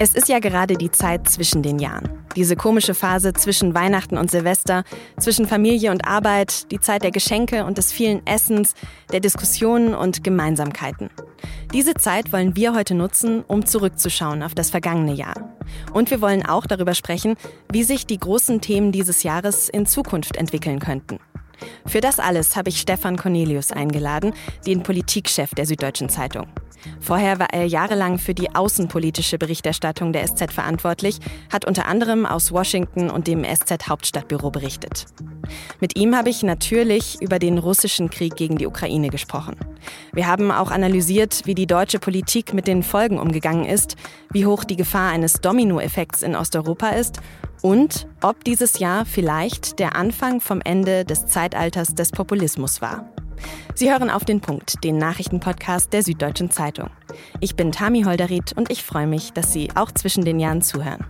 Es ist ja gerade die Zeit zwischen den Jahren. Diese komische Phase zwischen Weihnachten und Silvester, zwischen Familie und Arbeit, die Zeit der Geschenke und des vielen Essens, der Diskussionen und Gemeinsamkeiten. Diese Zeit wollen wir heute nutzen, um zurückzuschauen auf das vergangene Jahr. Und wir wollen auch darüber sprechen, wie sich die großen Themen dieses Jahres in Zukunft entwickeln könnten. Für das alles habe ich Stefan Cornelius eingeladen, den Politikchef der Süddeutschen Zeitung. Vorher war er jahrelang für die außenpolitische Berichterstattung der SZ verantwortlich, hat unter anderem aus Washington und dem SZ Hauptstadtbüro berichtet. Mit ihm habe ich natürlich über den russischen Krieg gegen die Ukraine gesprochen. Wir haben auch analysiert, wie die deutsche Politik mit den Folgen umgegangen ist, wie hoch die Gefahr eines Dominoeffekts in Osteuropa ist und ob dieses Jahr vielleicht der Anfang vom Ende des Zeitalters des Populismus war. Sie hören auf den Punkt, den Nachrichtenpodcast der Süddeutschen Zeitung. Ich bin Tami Holderried und ich freue mich, dass Sie auch zwischen den Jahren zuhören.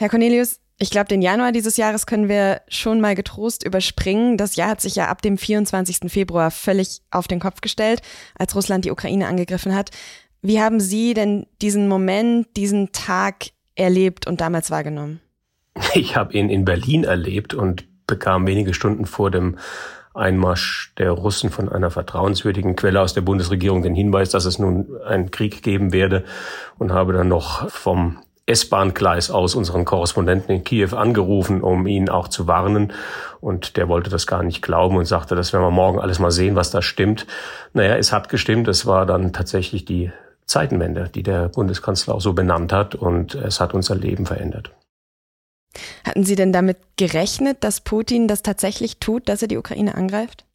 Herr Cornelius, ich glaube, den Januar dieses Jahres können wir schon mal getrost überspringen. Das Jahr hat sich ja ab dem 24. Februar völlig auf den Kopf gestellt, als Russland die Ukraine angegriffen hat. Wie haben Sie denn diesen Moment, diesen Tag erlebt und damals wahrgenommen? Ich habe ihn in Berlin erlebt und bekam wenige Stunden vor dem Einmarsch der Russen von einer vertrauenswürdigen Quelle aus der Bundesregierung den Hinweis, dass es nun einen Krieg geben werde und habe dann noch vom S-Bahn-Gleis aus unseren Korrespondenten in Kiew angerufen, um ihn auch zu warnen. Und der wollte das gar nicht glauben und sagte, das werden wir morgen alles mal sehen, was da stimmt. Naja, es hat gestimmt. Es war dann tatsächlich die Zeitenwende, die der Bundeskanzler auch so benannt hat. Und es hat unser Leben verändert. Hatten Sie denn damit gerechnet, dass Putin das tatsächlich tut, dass er die Ukraine angreift?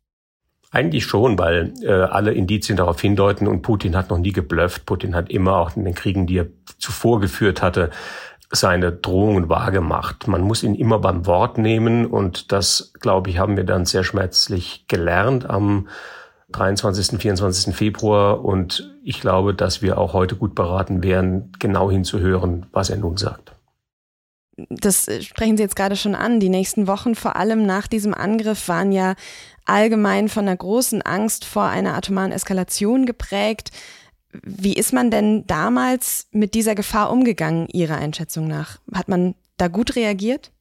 Eigentlich schon, weil äh, alle Indizien darauf hindeuten und Putin hat noch nie geblufft. Putin hat immer auch in den Kriegen, die er zuvor geführt hatte, seine Drohungen wahrgemacht. Man muss ihn immer beim Wort nehmen und das, glaube ich, haben wir dann sehr schmerzlich gelernt am 23., 24. Februar und ich glaube, dass wir auch heute gut beraten wären, genau hinzuhören, was er nun sagt das äh, sprechen Sie jetzt gerade schon an, die nächsten Wochen, vor allem nach diesem Angriff, waren ja allgemein von einer großen Angst vor einer atomaren Eskalation geprägt. Wie ist man denn damals mit dieser Gefahr umgegangen, Ihrer Einschätzung nach? Hat man da gut reagiert?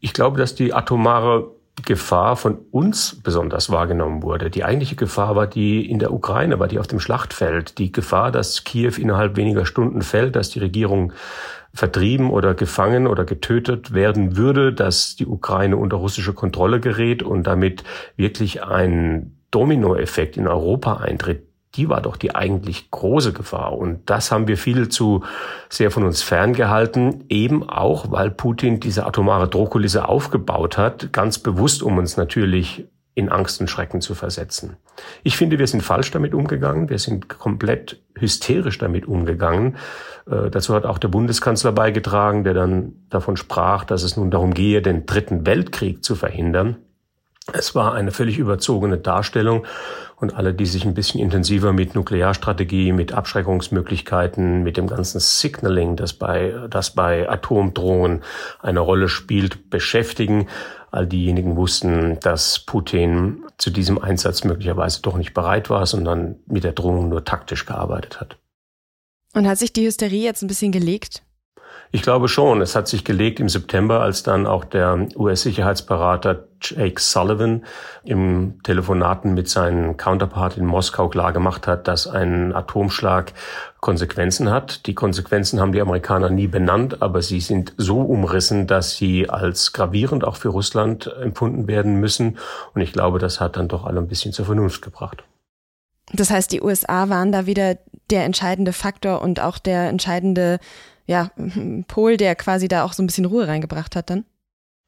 Ich glaube, dass die atomare Gefahr von uns besonders wahrgenommen wurde. Die eigentliche Gefahr war die in der Ukraine, war die auf dem Schlachtfeld. Die Gefahr, dass Kiew innerhalb weniger Stunden fällt, dass die Regierung vertrieben oder gefangen oder getötet werden würde, dass die Ukraine unter russische Kontrolle gerät und damit wirklich ein Dominoeffekt in Europa eintritt, die war doch die eigentlich große Gefahr. Und das haben wir viel zu sehr von uns ferngehalten, eben auch, weil Putin diese atomare Drohkulisse aufgebaut hat, ganz bewusst, um uns natürlich in Angst und Schrecken zu versetzen. Ich finde, wir sind falsch damit umgegangen. Wir sind komplett hysterisch damit umgegangen. Äh, dazu hat auch der Bundeskanzler beigetragen, der dann davon sprach, dass es nun darum gehe, den dritten Weltkrieg zu verhindern. Es war eine völlig überzogene Darstellung und alle, die sich ein bisschen intensiver mit Nuklearstrategie, mit Abschreckungsmöglichkeiten, mit dem ganzen Signaling, das bei, das bei Atomdrohungen eine Rolle spielt, beschäftigen, all diejenigen wussten, dass Putin zu diesem Einsatz möglicherweise doch nicht bereit war, sondern mit der Drohung nur taktisch gearbeitet hat. Und hat sich die Hysterie jetzt ein bisschen gelegt? Ich glaube schon. Es hat sich gelegt im September, als dann auch der US-Sicherheitsberater Jake Sullivan im Telefonaten mit seinem Counterpart in Moskau klargemacht hat, dass ein Atomschlag Konsequenzen hat. Die Konsequenzen haben die Amerikaner nie benannt, aber sie sind so umrissen, dass sie als gravierend auch für Russland empfunden werden müssen. Und ich glaube, das hat dann doch alle ein bisschen zur Vernunft gebracht. Das heißt, die USA waren da wieder der entscheidende Faktor und auch der entscheidende ja, Pol, der quasi da auch so ein bisschen Ruhe reingebracht hat dann?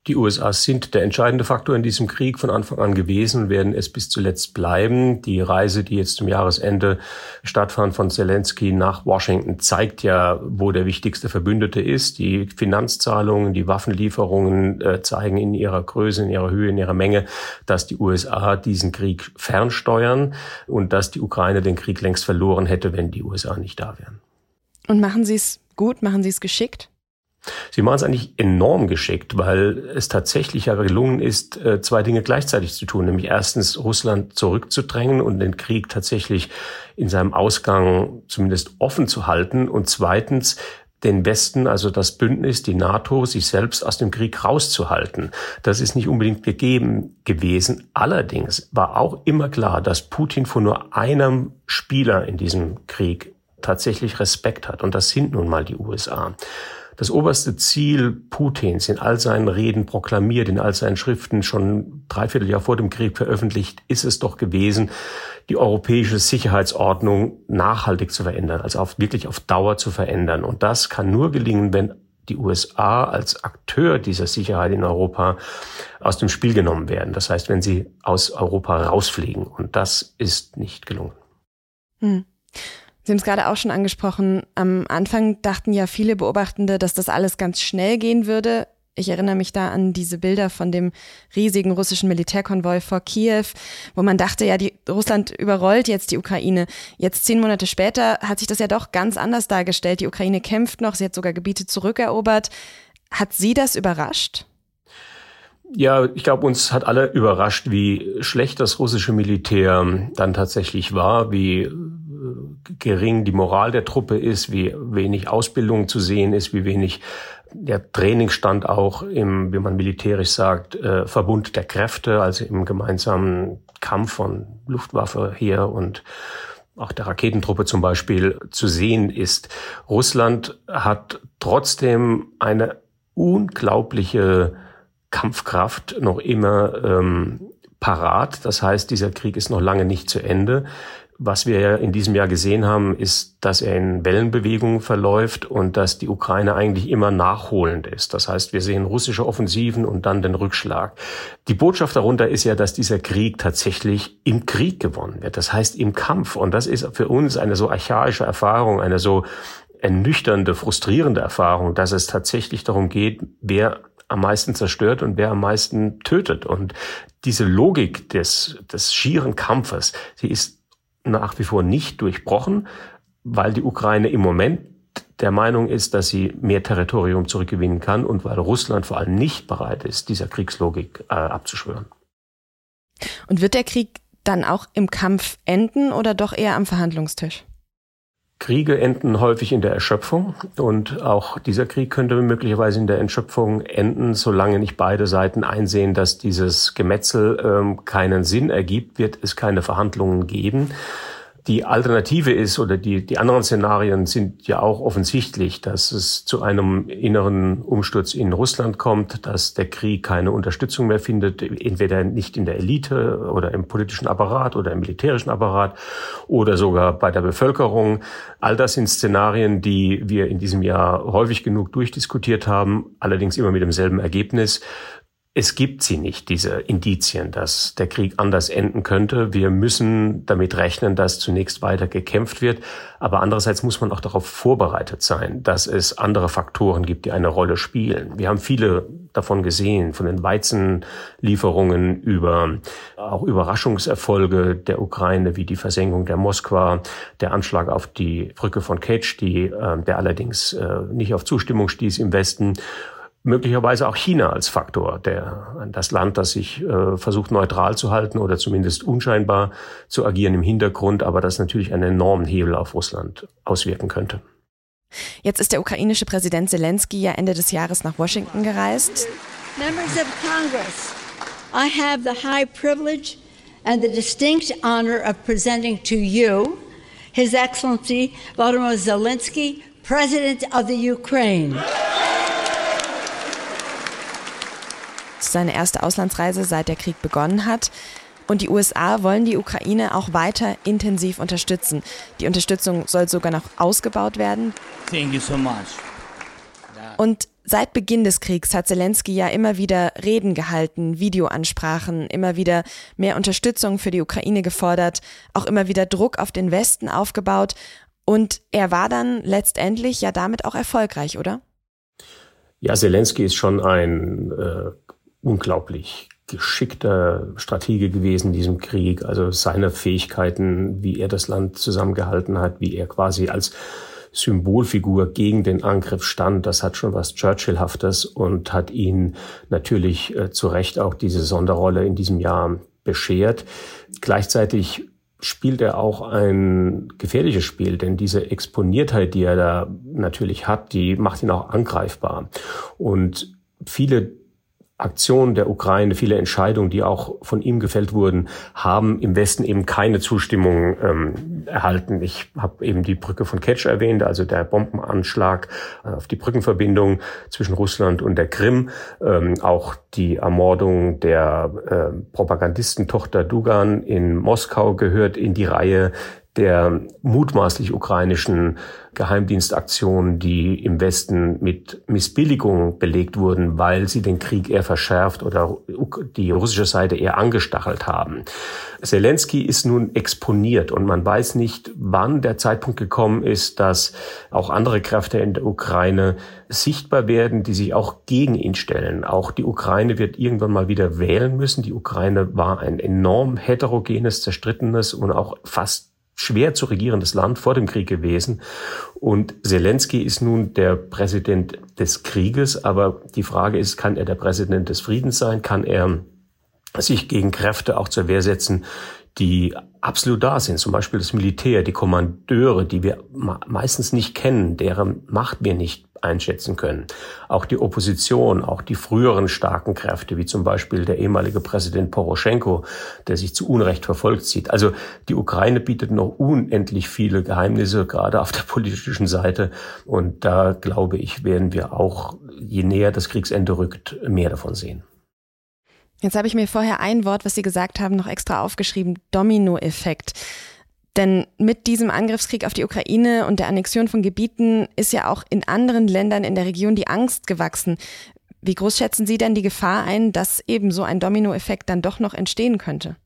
Die USA sind der entscheidende Faktor in diesem Krieg von Anfang an gewesen werden es bis zuletzt bleiben. Die Reise, die jetzt zum Jahresende stattfand von Zelensky nach Washington, zeigt ja, wo der wichtigste Verbündete ist. Die Finanzzahlungen, die Waffenlieferungen äh, zeigen in ihrer Größe, in ihrer Höhe, in ihrer Menge, dass die USA diesen Krieg fernsteuern und dass die Ukraine den Krieg längst verloren hätte, wenn die USA nicht da wären. Und machen Sie es gut? Machen Sie es geschickt? Sie machen es eigentlich enorm geschickt, weil es tatsächlich ja gelungen ist, äh, zwei Dinge gleichzeitig zu tun. Nämlich erstens Russland zurückzudrängen und den Krieg tatsächlich in seinem Ausgang zumindest offen zu halten. Und zweitens den Westen, also das Bündnis, die NATO, sich selbst aus dem Krieg rauszuhalten. Das ist nicht unbedingt gegeben gewesen. Allerdings war auch immer klar, dass Putin vor nur einem Spieler in diesem Krieg tatsächlich Respekt hat. Und das sind nun mal die USA. Das oberste Ziel Putins in all seinen Reden proklamiert, in all seinen Schriften schon dreiviertel Jahr vor dem Krieg veröffentlicht, ist es doch gewesen, die europäische Sicherheitsordnung nachhaltig zu verändern, also auf, wirklich auf Dauer zu verändern. Und das kann nur gelingen, wenn die USA als Akteur dieser Sicherheit in Europa aus dem Spiel genommen werden. Das heißt, wenn sie aus Europa rausfliegen. Und das ist nicht gelungen. Hm. Sie haben es gerade auch schon angesprochen. Am Anfang dachten ja viele Beobachtende, dass das alles ganz schnell gehen würde. Ich erinnere mich da an diese Bilder von dem riesigen russischen Militärkonvoi vor Kiew, wo man dachte, ja, die, Russland überrollt jetzt die Ukraine. Jetzt zehn Monate später hat sich das ja doch ganz anders dargestellt. Die Ukraine kämpft noch, sie hat sogar Gebiete zurückerobert. Hat Sie das überrascht? Ja, ich glaube, uns hat alle überrascht, wie schlecht das russische Militär dann tatsächlich war, wie gering die Moral der Truppe ist, wie wenig Ausbildung zu sehen ist, wie wenig der Trainingsstand auch im, wie man militärisch sagt, äh, Verbund der Kräfte, also im gemeinsamen Kampf von Luftwaffe her und auch der Raketentruppe zum Beispiel zu sehen ist. Russland hat trotzdem eine unglaubliche Kampfkraft noch immer ähm, parat. Das heißt, dieser Krieg ist noch lange nicht zu Ende. Was wir in diesem Jahr gesehen haben, ist, dass er in Wellenbewegungen verläuft und dass die Ukraine eigentlich immer nachholend ist. Das heißt, wir sehen russische Offensiven und dann den Rückschlag. Die Botschaft darunter ist ja, dass dieser Krieg tatsächlich im Krieg gewonnen wird. Das heißt im Kampf. Und das ist für uns eine so archaische Erfahrung, eine so ernüchternde, frustrierende Erfahrung, dass es tatsächlich darum geht, wer am meisten zerstört und wer am meisten tötet. Und diese Logik des, des schieren Kampfes, sie ist nach wie vor nicht durchbrochen, weil die Ukraine im Moment der Meinung ist, dass sie mehr Territorium zurückgewinnen kann und weil Russland vor allem nicht bereit ist, dieser Kriegslogik äh, abzuschwören. Und wird der Krieg dann auch im Kampf enden oder doch eher am Verhandlungstisch? Kriege enden häufig in der Erschöpfung und auch dieser Krieg könnte möglicherweise in der Erschöpfung enden, solange nicht beide Seiten einsehen, dass dieses Gemetzel ähm, keinen Sinn ergibt, wird es keine Verhandlungen geben. Die Alternative ist oder die, die anderen Szenarien sind ja auch offensichtlich, dass es zu einem inneren Umsturz in Russland kommt, dass der Krieg keine Unterstützung mehr findet, entweder nicht in der Elite oder im politischen Apparat oder im militärischen Apparat oder sogar bei der Bevölkerung. All das sind Szenarien, die wir in diesem Jahr häufig genug durchdiskutiert haben, allerdings immer mit demselben Ergebnis. Es gibt sie nicht, diese Indizien, dass der Krieg anders enden könnte. Wir müssen damit rechnen, dass zunächst weiter gekämpft wird. Aber andererseits muss man auch darauf vorbereitet sein, dass es andere Faktoren gibt, die eine Rolle spielen. Wir haben viele davon gesehen, von den Weizenlieferungen über auch Überraschungserfolge der Ukraine, wie die Versenkung der Moskwa, der Anschlag auf die Brücke von Ketsch, die, äh, der allerdings äh, nicht auf Zustimmung stieß im Westen möglicherweise auch China als Faktor, der das Land, das sich äh, versucht neutral zu halten oder zumindest unscheinbar zu agieren im Hintergrund, aber das natürlich einen enormen Hebel auf Russland auswirken könnte. Jetzt ist der ukrainische Präsident Zelensky ja Ende des Jahres nach Washington gereist. Members of Congress, I have the high privilege and the distinct honor of presenting to you His Excellency Volodymyr Zelensky, President of the Ukraine. Seine erste Auslandsreise seit der Krieg begonnen hat. Und die USA wollen die Ukraine auch weiter intensiv unterstützen. Die Unterstützung soll sogar noch ausgebaut werden. Thank you so much. Und seit Beginn des Kriegs hat Zelensky ja immer wieder Reden gehalten, Videoansprachen, immer wieder mehr Unterstützung für die Ukraine gefordert, auch immer wieder Druck auf den Westen aufgebaut. Und er war dann letztendlich ja damit auch erfolgreich, oder? Ja, Zelensky ist schon ein äh, unglaublich geschickter Stratege gewesen in diesem Krieg. Also seine Fähigkeiten, wie er das Land zusammengehalten hat, wie er quasi als Symbolfigur gegen den Angriff stand. Das hat schon was Churchillhaftes und hat ihn natürlich äh, zu Recht auch diese Sonderrolle in diesem Jahr beschert. Gleichzeitig spielt er auch ein gefährliches Spiel, denn diese Exponiertheit, die er da natürlich hat, die macht ihn auch angreifbar. Und viele Aktionen der Ukraine, viele Entscheidungen, die auch von ihm gefällt wurden, haben im Westen eben keine Zustimmung ähm, erhalten. Ich habe eben die Brücke von Ketsch erwähnt, also der Bombenanschlag äh, auf die Brückenverbindung zwischen Russland und der Krim, ähm, auch die Ermordung der äh, Propagandistentochter Dugan in Moskau gehört in die Reihe der mutmaßlich ukrainischen Geheimdienstaktionen, die im Westen mit Missbilligung belegt wurden, weil sie den Krieg eher verschärft oder die russische Seite eher angestachelt haben. Zelensky ist nun exponiert und man weiß nicht, wann der Zeitpunkt gekommen ist, dass auch andere Kräfte in der Ukraine sichtbar werden, die sich auch gegen ihn stellen. Auch die Ukraine wird irgendwann mal wieder wählen müssen. Die Ukraine war ein enorm heterogenes, zerstrittenes und auch fast schwer zu regierendes Land vor dem Krieg gewesen. Und Zelensky ist nun der Präsident des Krieges. Aber die Frage ist, kann er der Präsident des Friedens sein? Kann er sich gegen Kräfte auch zur Wehr setzen, die absolut da sind, zum Beispiel das Militär, die Kommandeure, die wir meistens nicht kennen, deren Macht wir nicht einschätzen können. Auch die Opposition, auch die früheren starken Kräfte, wie zum Beispiel der ehemalige Präsident Poroschenko, der sich zu Unrecht verfolgt sieht. Also die Ukraine bietet noch unendlich viele Geheimnisse, gerade auf der politischen Seite. Und da glaube ich, werden wir auch, je näher das Kriegsende rückt, mehr davon sehen. Jetzt habe ich mir vorher ein Wort, was Sie gesagt haben, noch extra aufgeschrieben, Dominoeffekt. Denn mit diesem Angriffskrieg auf die Ukraine und der Annexion von Gebieten ist ja auch in anderen Ländern in der Region die Angst gewachsen. Wie groß schätzen Sie denn die Gefahr ein, dass eben so ein Dominoeffekt dann doch noch entstehen könnte?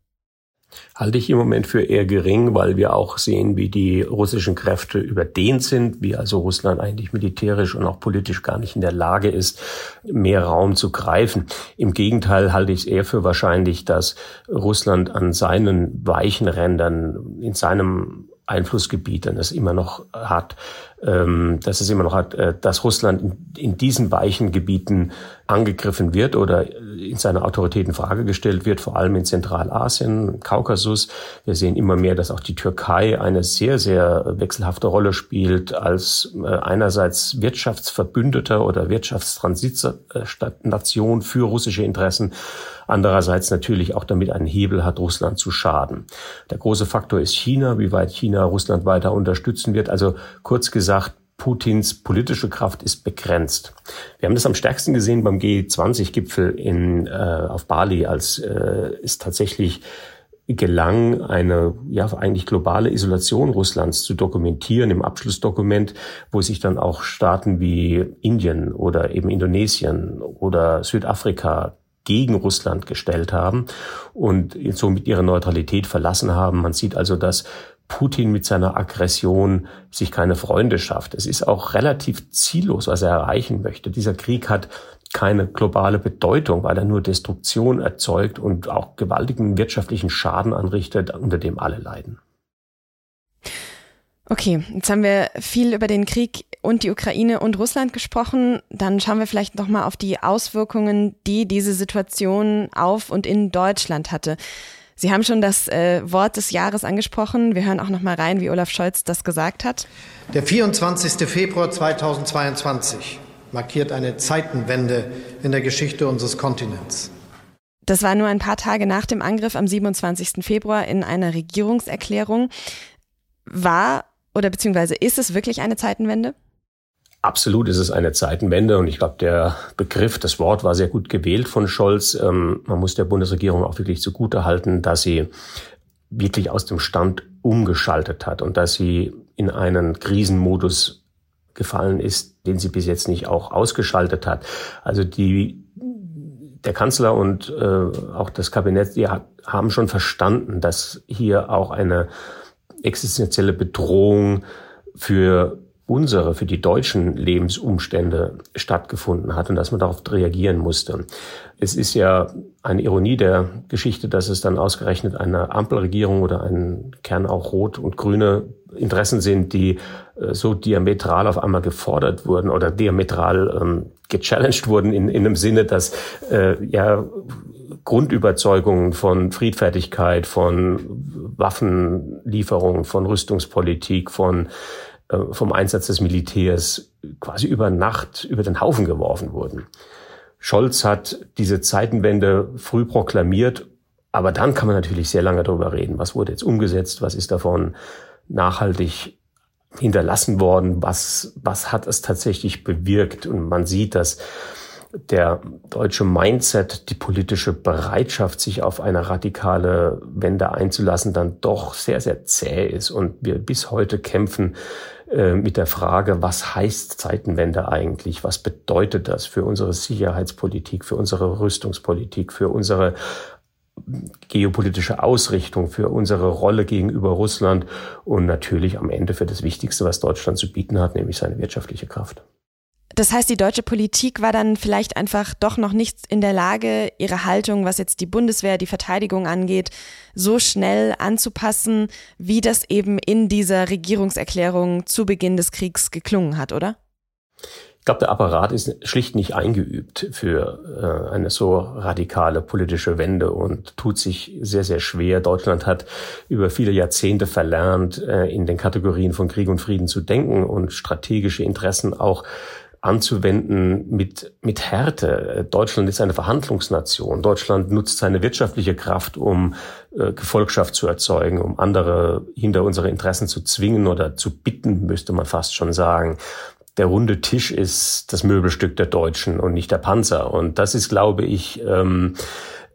Halte ich im Moment für eher gering, weil wir auch sehen, wie die russischen Kräfte überdehnt sind, wie also Russland eigentlich militärisch und auch politisch gar nicht in der Lage ist, mehr Raum zu greifen. Im Gegenteil halte ich es eher für wahrscheinlich, dass Russland an seinen weichen Rändern, in seinem Einflussgebiet, das es immer noch hat, ähm, dass es immer noch hat, äh, dass Russland in, diesen weichen Gebieten angegriffen wird oder in seiner Autorität in Frage gestellt wird, vor allem in Zentralasien, Kaukasus. Wir sehen immer mehr, dass auch die Türkei eine sehr, sehr wechselhafte Rolle spielt als äh, einerseits Wirtschaftsverbündeter oder Wirtschaftstransitnation für russische Interessen, andererseits natürlich auch damit einen Hebel hat, Russland zu schaden. Der große Faktor ist China, wie weit China Russland weiter unterstützen wird. Also kurz gesagt, Putins politische Kraft ist begrenzt. Wir haben das am stärksten gesehen beim G20-Gipfel in, äh, auf Bali, als äh, es tatsächlich gelang, eine ja eigentlich globale Isolation Russlands zu dokumentieren im Abschlussdokument, wo sich dann auch Staaten wie Indien oder eben Indonesien oder Südafrika gegen Russland gestellt haben und somit ihre Neutralität verlassen haben. Man sieht also, dass Putin mit seiner Aggression sich keine Freunde schafft. Es ist auch relativ ziellos, was er erreichen möchte. Dieser Krieg hat keine globale Bedeutung, weil er nur Destruktion erzeugt und auch gewaltigen wirtschaftlichen Schaden anrichtet, unter dem alle leiden. Okay, jetzt haben wir viel über den Krieg und die Ukraine und Russland gesprochen. Dann schauen wir vielleicht noch mal auf die Auswirkungen, die diese Situation auf und in Deutschland hatte. Sie haben schon das äh, Wort des Jahres angesprochen. Wir hören auch noch mal rein, wie Olaf Scholz das gesagt hat. Der 24. Februar 2022 markiert eine Zeitenwende in der Geschichte unseres Kontinents. Das war nur ein paar Tage nach dem Angriff am 27. Februar in einer Regierungserklärung. War oder beziehungsweise ist es wirklich eine Zeitenwende? Absolut ist es eine Zeitenwende und ich glaube, der Begriff, das Wort war sehr gut gewählt von Scholz. Ähm, man muss der Bundesregierung auch wirklich zugute halten, dass sie wirklich aus dem Stand umgeschaltet hat und dass sie in einen Krisenmodus gefallen ist, den sie bis jetzt nicht auch ausgeschaltet hat. Also die, der Kanzler und äh, auch das Kabinett, die haben schon verstanden, dass hier auch eine existenzielle Bedrohung für unsere, für die deutschen Lebensumstände stattgefunden hat und dass man darauf reagieren musste. Es ist ja eine Ironie der Geschichte, dass es dann ausgerechnet eine Ampelregierung oder ein Kern auch rot und grüne Interessen sind, die äh, so diametral auf einmal gefordert wurden oder diametral ähm, gechallenged wurden in, in einem Sinne, dass äh, ja Grundüberzeugungen von Friedfertigkeit, von Waffenlieferungen, von Rüstungspolitik, von vom Einsatz des Militärs quasi über Nacht über den Haufen geworfen wurden. Scholz hat diese Zeitenwende früh proklamiert, aber dann kann man natürlich sehr lange darüber reden. Was wurde jetzt umgesetzt? Was ist davon nachhaltig hinterlassen worden? Was, was hat es tatsächlich bewirkt? Und man sieht, dass der deutsche Mindset, die politische Bereitschaft, sich auf eine radikale Wende einzulassen, dann doch sehr, sehr zäh ist und wir bis heute kämpfen äh, mit der Frage, was heißt Zeitenwende eigentlich? Was bedeutet das für unsere Sicherheitspolitik, für unsere Rüstungspolitik, für unsere geopolitische Ausrichtung, für unsere Rolle gegenüber Russland und natürlich am Ende für das Wichtigste, was Deutschland zu bieten hat, nämlich seine wirtschaftliche Kraft. Das heißt, die deutsche Politik war dann vielleicht einfach doch noch nicht in der Lage, ihre Haltung, was jetzt die Bundeswehr, die Verteidigung angeht, so schnell anzupassen, wie das eben in dieser Regierungserklärung zu Beginn des Kriegs geklungen hat, oder? Ich glaube, der Apparat ist schlicht nicht eingeübt für äh, eine so radikale politische Wende und tut sich sehr, sehr schwer. Deutschland hat über viele Jahrzehnte verlernt, äh, in den Kategorien von Krieg und Frieden zu denken und strategische Interessen auch anzuwenden mit, mit Härte. Deutschland ist eine Verhandlungsnation. Deutschland nutzt seine wirtschaftliche Kraft, um äh, Gefolgschaft zu erzeugen, um andere hinter unsere Interessen zu zwingen oder zu bitten, müsste man fast schon sagen. Der runde Tisch ist das Möbelstück der Deutschen und nicht der Panzer. Und das ist, glaube ich, ähm,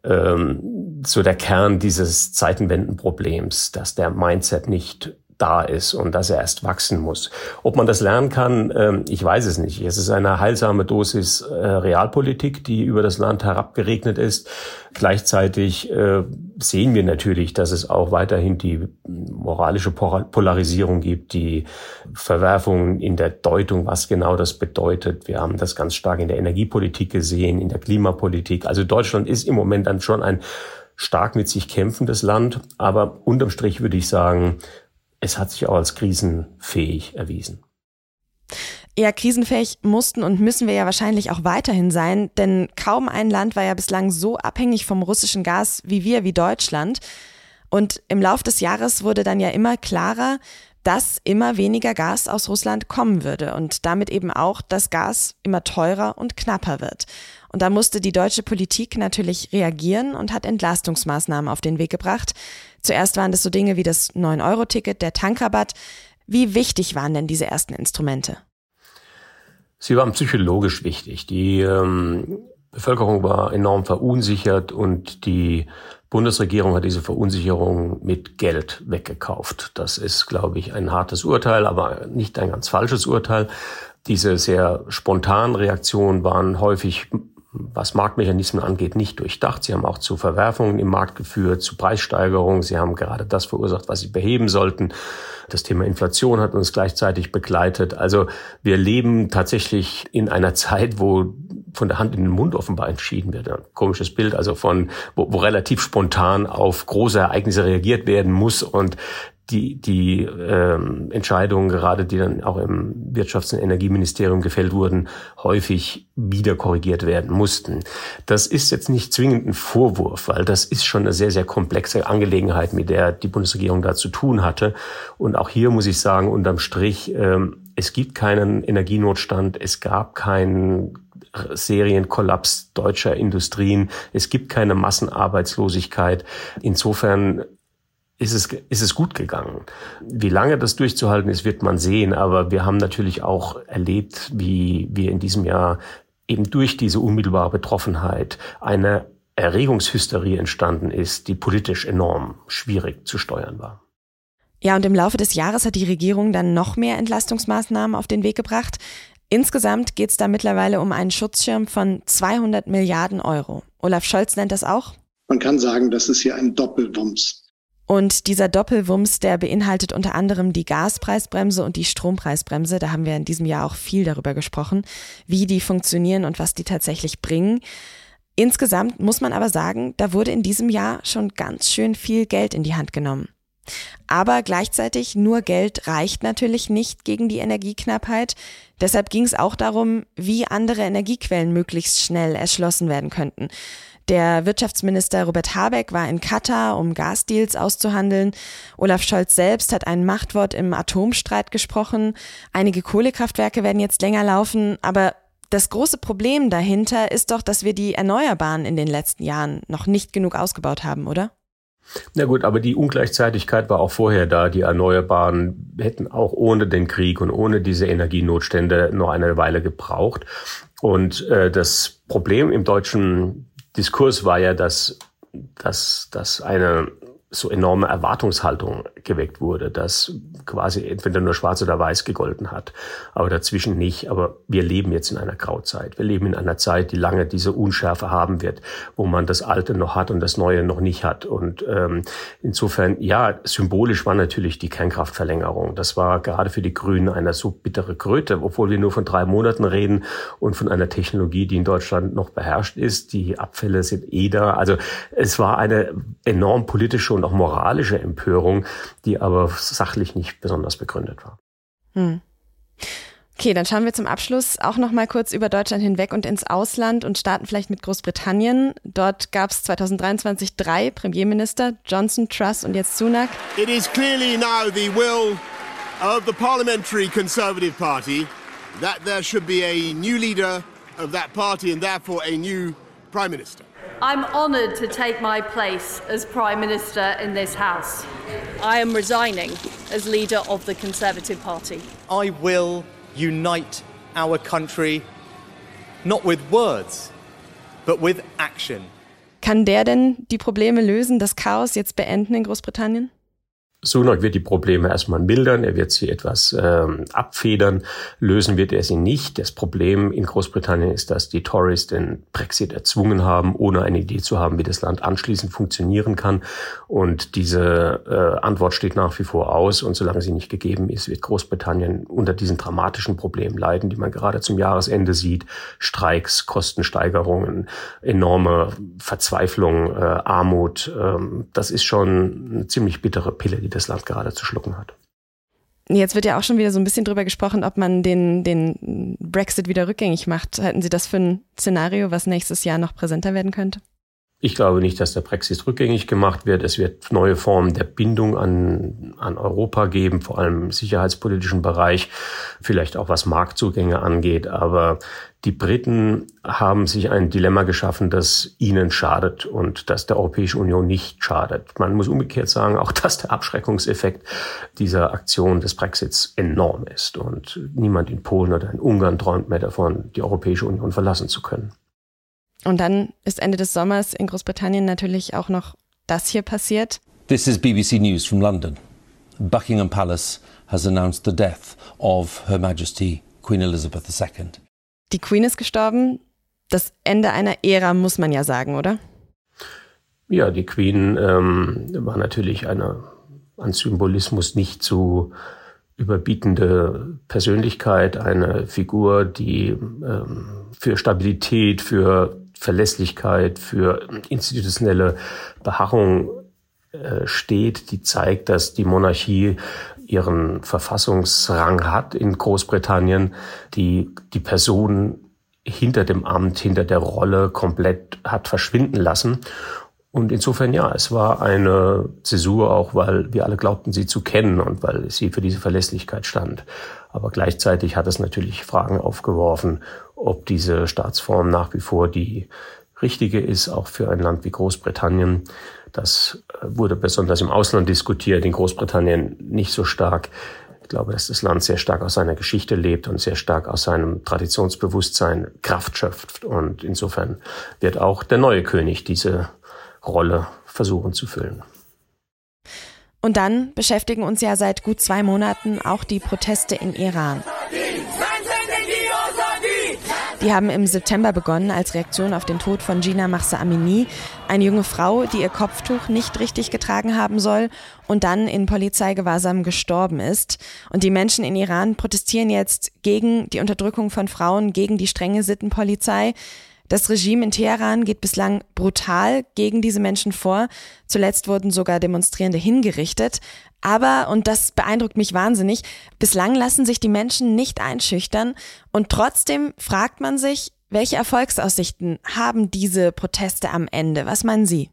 ähm, so der Kern dieses Zeitenwendenproblems, dass der Mindset nicht da ist und dass er erst wachsen muss. Ob man das lernen kann, ähm, ich weiß es nicht. Es ist eine heilsame Dosis äh, Realpolitik, die über das Land herabgeregnet ist. Gleichzeitig äh, sehen wir natürlich, dass es auch weiterhin die moralische Polarisierung gibt, die Verwerfungen in der Deutung, was genau das bedeutet. Wir haben das ganz stark in der Energiepolitik gesehen, in der Klimapolitik. Also Deutschland ist im Moment dann schon ein stark mit sich kämpfendes Land. Aber unterm Strich würde ich sagen, es hat sich auch als krisenfähig erwiesen. Ja, krisenfähig mussten und müssen wir ja wahrscheinlich auch weiterhin sein, denn kaum ein Land war ja bislang so abhängig vom russischen Gas wie wir, wie Deutschland. Und im Lauf des Jahres wurde dann ja immer klarer, dass immer weniger Gas aus Russland kommen würde und damit eben auch, dass Gas immer teurer und knapper wird. Und da musste die deutsche Politik natürlich reagieren und hat Entlastungsmaßnahmen auf den Weg gebracht. Zuerst waren das so Dinge wie das 9-Euro-Ticket, der Tankrabatt. Wie wichtig waren denn diese ersten Instrumente? Sie waren psychologisch wichtig. Die ähm, Bevölkerung war enorm verunsichert und die Bundesregierung hat diese Verunsicherung mit Geld weggekauft. Das ist, glaube ich, ein hartes Urteil, aber nicht ein ganz falsches Urteil. Diese sehr spontanen Reaktionen waren häufig was Marktmechanismen angeht, nicht durchdacht. Sie haben auch zu Verwerfungen im Markt geführt, zu Preissteigerungen. Sie haben gerade das verursacht, was sie beheben sollten. Das Thema Inflation hat uns gleichzeitig begleitet. Also wir leben tatsächlich in einer Zeit, wo von der Hand in den Mund offenbar entschieden wird. Ein komisches Bild, also von, wo, wo relativ spontan auf große Ereignisse reagiert werden muss und die, die ähm, Entscheidungen, gerade die dann auch im Wirtschafts- und Energieministerium gefällt wurden, häufig wieder korrigiert werden mussten. Das ist jetzt nicht zwingend ein Vorwurf, weil das ist schon eine sehr, sehr komplexe Angelegenheit, mit der die Bundesregierung da zu tun hatte. Und auch hier muss ich sagen, unterm Strich, ähm, es gibt keinen Energienotstand, es gab keinen Serienkollaps deutscher Industrien. Es gibt keine Massenarbeitslosigkeit. Insofern ist es, ist es gut gegangen. Wie lange das durchzuhalten ist, wird man sehen. Aber wir haben natürlich auch erlebt, wie wir in diesem Jahr eben durch diese unmittelbare Betroffenheit eine Erregungshysterie entstanden ist, die politisch enorm schwierig zu steuern war. Ja, und im Laufe des Jahres hat die Regierung dann noch mehr Entlastungsmaßnahmen auf den Weg gebracht. Insgesamt geht es da mittlerweile um einen Schutzschirm von 200 Milliarden Euro. Olaf Scholz nennt das auch. Man kann sagen, das ist hier ein Doppelwumms. Und dieser Doppelwumms, der beinhaltet unter anderem die Gaspreisbremse und die Strompreisbremse. Da haben wir in diesem Jahr auch viel darüber gesprochen, wie die funktionieren und was die tatsächlich bringen. Insgesamt muss man aber sagen, da wurde in diesem Jahr schon ganz schön viel Geld in die Hand genommen. Aber gleichzeitig nur Geld reicht natürlich nicht gegen die Energieknappheit. Deshalb ging es auch darum, wie andere Energiequellen möglichst schnell erschlossen werden könnten. Der Wirtschaftsminister Robert Habeck war in Katar, um Gasdeals auszuhandeln. Olaf Scholz selbst hat ein Machtwort im Atomstreit gesprochen. Einige Kohlekraftwerke werden jetzt länger laufen, aber das große Problem dahinter ist doch, dass wir die Erneuerbaren in den letzten Jahren noch nicht genug ausgebaut haben, oder? Na gut, aber die Ungleichzeitigkeit war auch vorher da. Die Erneuerbaren hätten auch ohne den Krieg und ohne diese Energienotstände noch eine Weile gebraucht. Und äh, das Problem im deutschen Diskurs war ja, dass, dass, dass eine so enorme Erwartungshaltung geweckt wurde, dass quasi entweder nur schwarz oder weiß gegolten hat, aber dazwischen nicht. Aber wir leben jetzt in einer Grauzeit. Wir leben in einer Zeit, die lange diese Unschärfe haben wird, wo man das Alte noch hat und das Neue noch nicht hat. Und ähm, insofern, ja, symbolisch war natürlich die Kernkraftverlängerung. Das war gerade für die Grünen eine so bittere Kröte, obwohl wir nur von drei Monaten reden und von einer Technologie, die in Deutschland noch beherrscht ist. Die Abfälle sind eh da. Also es war eine enorm politische und auch moralische Empörung, die aber sachlich nicht besonders begründet war. Hm. Okay, dann schauen wir zum Abschluss auch noch mal kurz über Deutschland hinweg und ins Ausland und starten vielleicht mit Großbritannien. Dort gab es 2023 drei Premierminister, Johnson, Truss und jetzt Sunak. It is clearly now the will of the Parliamentary Conservative Party that there should be a new leader of that party and therefore a new Prime Minister. I'm honoured to take my place as Prime Minister in this House. I am resigning as leader of the Conservative Party. I will unite our country not with words, but with action. Kann der denn die Probleme lösen, das Chaos jetzt beenden in Großbritannien? Sunak wird die Probleme erstmal mildern, er wird sie etwas ähm, abfedern, lösen wird er sie nicht. Das Problem in Großbritannien ist, dass die Tories den Brexit erzwungen haben, ohne eine Idee zu haben, wie das Land anschließend funktionieren kann. Und diese äh, Antwort steht nach wie vor aus. Und solange sie nicht gegeben ist, wird Großbritannien unter diesen dramatischen Problemen leiden, die man gerade zum Jahresende sieht. Streiks, Kostensteigerungen, enorme Verzweiflung, äh, Armut. Ähm, das ist schon eine ziemlich bittere Pille, das Land gerade zu schlucken hat. Jetzt wird ja auch schon wieder so ein bisschen drüber gesprochen, ob man den, den Brexit wieder rückgängig macht. Halten Sie das für ein Szenario, was nächstes Jahr noch präsenter werden könnte? Ich glaube nicht, dass der Brexit rückgängig gemacht wird. Es wird neue Formen der Bindung an, an Europa geben, vor allem im sicherheitspolitischen Bereich, vielleicht auch was Marktzugänge angeht. Aber die Briten haben sich ein Dilemma geschaffen, das ihnen schadet und das der Europäischen Union nicht schadet. Man muss umgekehrt sagen, auch dass der Abschreckungseffekt dieser Aktion des Brexits enorm ist. Und niemand in Polen oder in Ungarn träumt mehr davon, die Europäische Union verlassen zu können. Und dann ist Ende des Sommers in Großbritannien natürlich auch noch das hier passiert. This is BBC News from London. Buckingham Palace has announced the death of Her Majesty Queen Elizabeth II. Die Queen ist gestorben. Das Ende einer Ära muss man ja sagen, oder? Ja, die Queen ähm, war natürlich eine an Symbolismus nicht zu überbietende Persönlichkeit, eine Figur, die ähm, für Stabilität, für Verlässlichkeit, für institutionelle Beharrung äh, steht, die zeigt, dass die Monarchie ihren Verfassungsrang hat in Großbritannien, die die Person hinter dem Amt, hinter der Rolle komplett hat verschwinden lassen. Und insofern ja, es war eine Zäsur auch, weil wir alle glaubten, sie zu kennen und weil sie für diese Verlässlichkeit stand. Aber gleichzeitig hat es natürlich Fragen aufgeworfen, ob diese Staatsform nach wie vor die richtige ist, auch für ein Land wie Großbritannien. Das äh, wurde besonders im Ausland diskutiert, in Großbritannien nicht so stark. Ich glaube, dass das Land sehr stark aus seiner Geschichte lebt und sehr stark aus seinem Traditionsbewusstsein Kraft schöpft. Und insofern wird auch der neue König diese Rolle versuchen zu füllen. Und dann beschäftigen uns ja seit gut zwei Monaten auch die Proteste in Iran. Die haben im September begonnen als Reaktion auf den Tod von Gina Mahsa Amini, eine junge Frau, die ihr Kopftuch nicht richtig getragen haben soll und dann in Polizeigewahrsam gestorben ist. Und die Menschen in Iran protestieren jetzt gegen die Unterdrückung von Frauen, gegen die strenge Sittenpolizei. Das Regime in Teheran geht bislang brutal gegen diese Menschen vor. Zuletzt wurden sogar Demonstrierende hingerichtet. Aber, und das beeindruckt mich wahnsinnig, bislang lassen sich die Menschen nicht einschüchtern und trotzdem fragt man sich, welche Erfolgsaussichten haben diese Proteste am Ende? Was meinen Sie?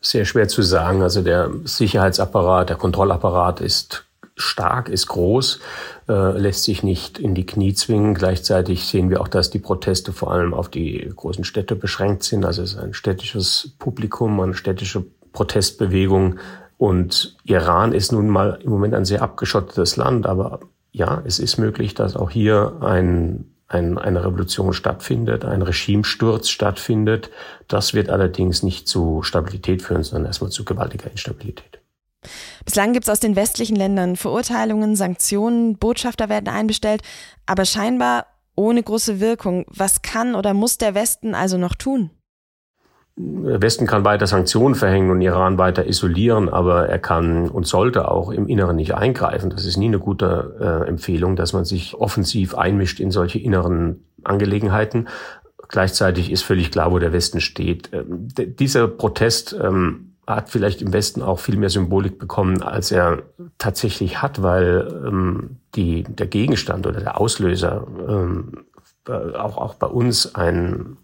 Sehr schwer zu sagen. Also der Sicherheitsapparat, der Kontrollapparat ist stark, ist groß, äh, lässt sich nicht in die Knie zwingen. Gleichzeitig sehen wir auch, dass die Proteste vor allem auf die großen Städte beschränkt sind. Also es ist ein städtisches Publikum, eine städtische Protestbewegung. Und Iran ist nun mal im Moment ein sehr abgeschottetes Land, aber ja, es ist möglich, dass auch hier ein, ein, eine Revolution stattfindet, ein Regimesturz stattfindet. Das wird allerdings nicht zu Stabilität führen, sondern erstmal zu gewaltiger Instabilität. Bislang gibt es aus den westlichen Ländern Verurteilungen, Sanktionen, Botschafter werden einbestellt, aber scheinbar ohne große Wirkung. Was kann oder muss der Westen also noch tun? Der Westen kann weiter Sanktionen verhängen und Iran weiter isolieren, aber er kann und sollte auch im Inneren nicht eingreifen. Das ist nie eine gute äh, Empfehlung, dass man sich offensiv einmischt in solche inneren Angelegenheiten. Gleichzeitig ist völlig klar, wo der Westen steht. Ähm, dieser Protest ähm, hat vielleicht im Westen auch viel mehr Symbolik bekommen, als er tatsächlich hat, weil ähm, die, der Gegenstand oder der Auslöser ähm, auch, auch bei uns ein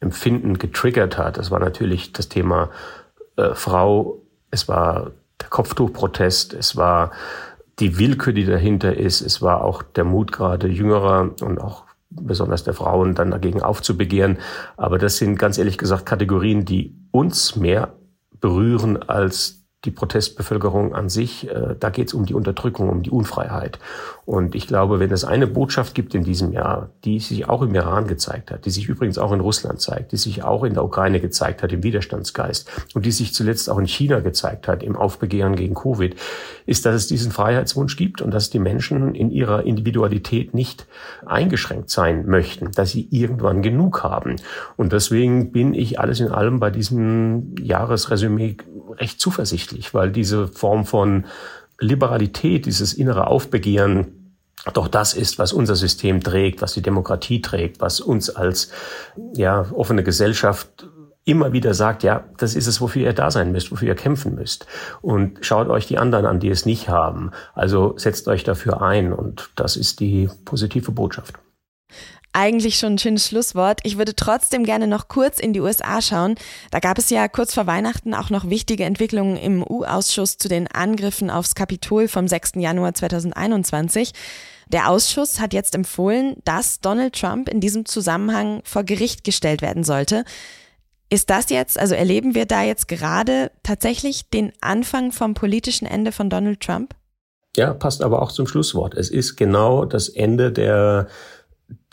Empfinden getriggert hat. Das war natürlich das Thema äh, Frau, es war der Kopftuchprotest, es war die Willkür, die dahinter ist, es war auch der Mut gerade jüngerer und auch besonders der Frauen dann dagegen aufzubegehren. Aber das sind ganz ehrlich gesagt Kategorien, die uns mehr berühren als die Protestbevölkerung an sich. Äh, da geht es um die Unterdrückung, um die Unfreiheit. Und ich glaube, wenn es eine Botschaft gibt in diesem Jahr, die sich auch im Iran gezeigt hat, die sich übrigens auch in Russland zeigt, die sich auch in der Ukraine gezeigt hat, im Widerstandsgeist und die sich zuletzt auch in China gezeigt hat, im Aufbegehren gegen Covid, ist, dass es diesen Freiheitswunsch gibt und dass die Menschen in ihrer Individualität nicht eingeschränkt sein möchten, dass sie irgendwann genug haben. Und deswegen bin ich alles in allem bei diesem Jahresresümee recht zuversichtlich, weil diese Form von Liberalität, dieses innere Aufbegehren, doch das ist, was unser System trägt, was die Demokratie trägt, was uns als ja, offene Gesellschaft immer wieder sagt, ja, das ist es, wofür ihr da sein müsst, wofür ihr kämpfen müsst. Und schaut euch die anderen an, die es nicht haben. Also setzt euch dafür ein. Und das ist die positive Botschaft eigentlich schon ein schönes Schlusswort. Ich würde trotzdem gerne noch kurz in die USA schauen. Da gab es ja kurz vor Weihnachten auch noch wichtige Entwicklungen im EU-Ausschuss zu den Angriffen aufs Kapitol vom 6. Januar 2021. Der Ausschuss hat jetzt empfohlen, dass Donald Trump in diesem Zusammenhang vor Gericht gestellt werden sollte. Ist das jetzt, also erleben wir da jetzt gerade tatsächlich den Anfang vom politischen Ende von Donald Trump? Ja, passt aber auch zum Schlusswort. Es ist genau das Ende der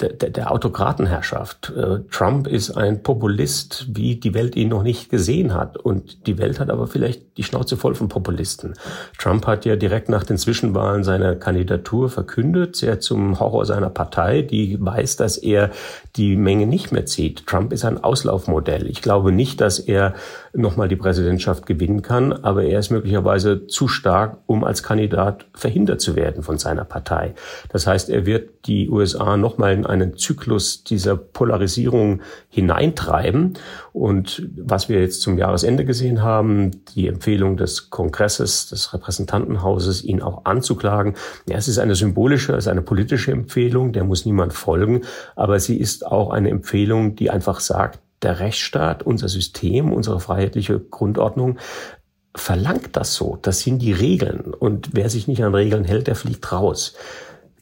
der, der, der Autokratenherrschaft. Äh, Trump ist ein Populist, wie die Welt ihn noch nicht gesehen hat. Und die Welt hat aber vielleicht die Schnauze voll von Populisten. Trump hat ja direkt nach den Zwischenwahlen seine Kandidatur verkündet, sehr zum Horror seiner Partei, die weiß, dass er die Menge nicht mehr zieht. Trump ist ein Auslaufmodell. Ich glaube nicht, dass er nochmal die Präsidentschaft gewinnen kann, aber er ist möglicherweise zu stark, um als Kandidat verhindert zu werden von seiner Partei. Das heißt, er wird die USA nochmal in einen Zyklus dieser Polarisierung hineintreiben. Und was wir jetzt zum Jahresende gesehen haben, die Empfehlung des Kongresses, des Repräsentantenhauses, ihn auch anzuklagen, ja, es ist eine symbolische, es ist eine politische Empfehlung, der muss niemand folgen, aber sie ist auch eine Empfehlung, die einfach sagt, der Rechtsstaat, unser System, unsere freiheitliche Grundordnung verlangt das so. Das sind die Regeln. Und wer sich nicht an Regeln hält, der fliegt raus.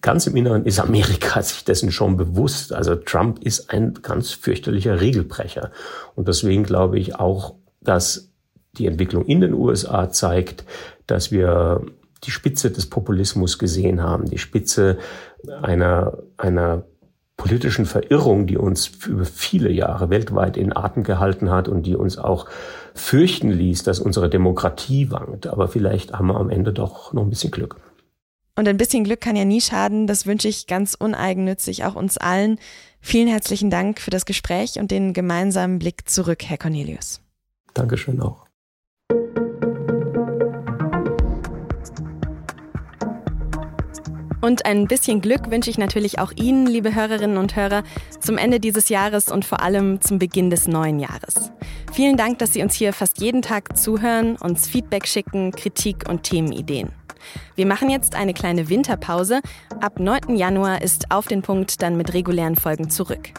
Ganz im Inneren ist Amerika sich dessen schon bewusst. Also Trump ist ein ganz fürchterlicher Regelbrecher. Und deswegen glaube ich auch, dass die Entwicklung in den USA zeigt, dass wir die Spitze des Populismus gesehen haben, die Spitze einer, einer politischen Verirrung, die uns über viele Jahre weltweit in Atem gehalten hat und die uns auch fürchten ließ, dass unsere Demokratie wankt. Aber vielleicht haben wir am Ende doch noch ein bisschen Glück. Und ein bisschen Glück kann ja nie schaden. Das wünsche ich ganz uneigennützig auch uns allen. Vielen herzlichen Dank für das Gespräch und den gemeinsamen Blick zurück, Herr Cornelius. Dankeschön auch. Und ein bisschen Glück wünsche ich natürlich auch Ihnen, liebe Hörerinnen und Hörer, zum Ende dieses Jahres und vor allem zum Beginn des neuen Jahres. Vielen Dank, dass Sie uns hier fast jeden Tag zuhören, uns Feedback schicken, Kritik und Themenideen. Wir machen jetzt eine kleine Winterpause. Ab 9. Januar ist auf den Punkt dann mit regulären Folgen zurück.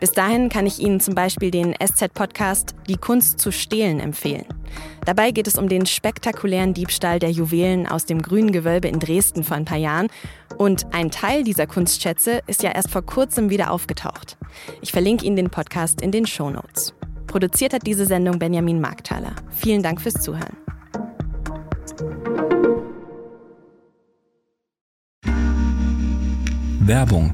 Bis dahin kann ich Ihnen zum Beispiel den SZ-Podcast Die Kunst zu stehlen empfehlen. Dabei geht es um den spektakulären Diebstahl der Juwelen aus dem grünen Gewölbe in Dresden vor ein paar Jahren. Und ein Teil dieser Kunstschätze ist ja erst vor kurzem wieder aufgetaucht. Ich verlinke Ihnen den Podcast in den Show Notes. Produziert hat diese Sendung Benjamin Markthaler. Vielen Dank fürs Zuhören. Werbung.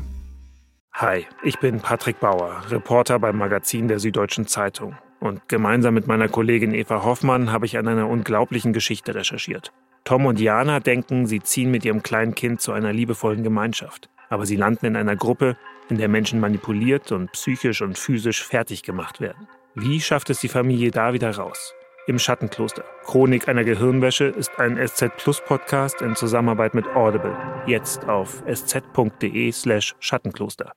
Hi, ich bin Patrick Bauer, Reporter beim Magazin der Süddeutschen Zeitung. Und gemeinsam mit meiner Kollegin Eva Hoffmann habe ich an einer unglaublichen Geschichte recherchiert. Tom und Jana denken, sie ziehen mit ihrem kleinen Kind zu einer liebevollen Gemeinschaft. Aber sie landen in einer Gruppe, in der Menschen manipuliert und psychisch und physisch fertig gemacht werden. Wie schafft es die Familie da wieder raus? Im Schattenkloster. Chronik einer Gehirnwäsche ist ein SZ Plus Podcast in Zusammenarbeit mit Audible. Jetzt auf sz.de slash Schattenkloster.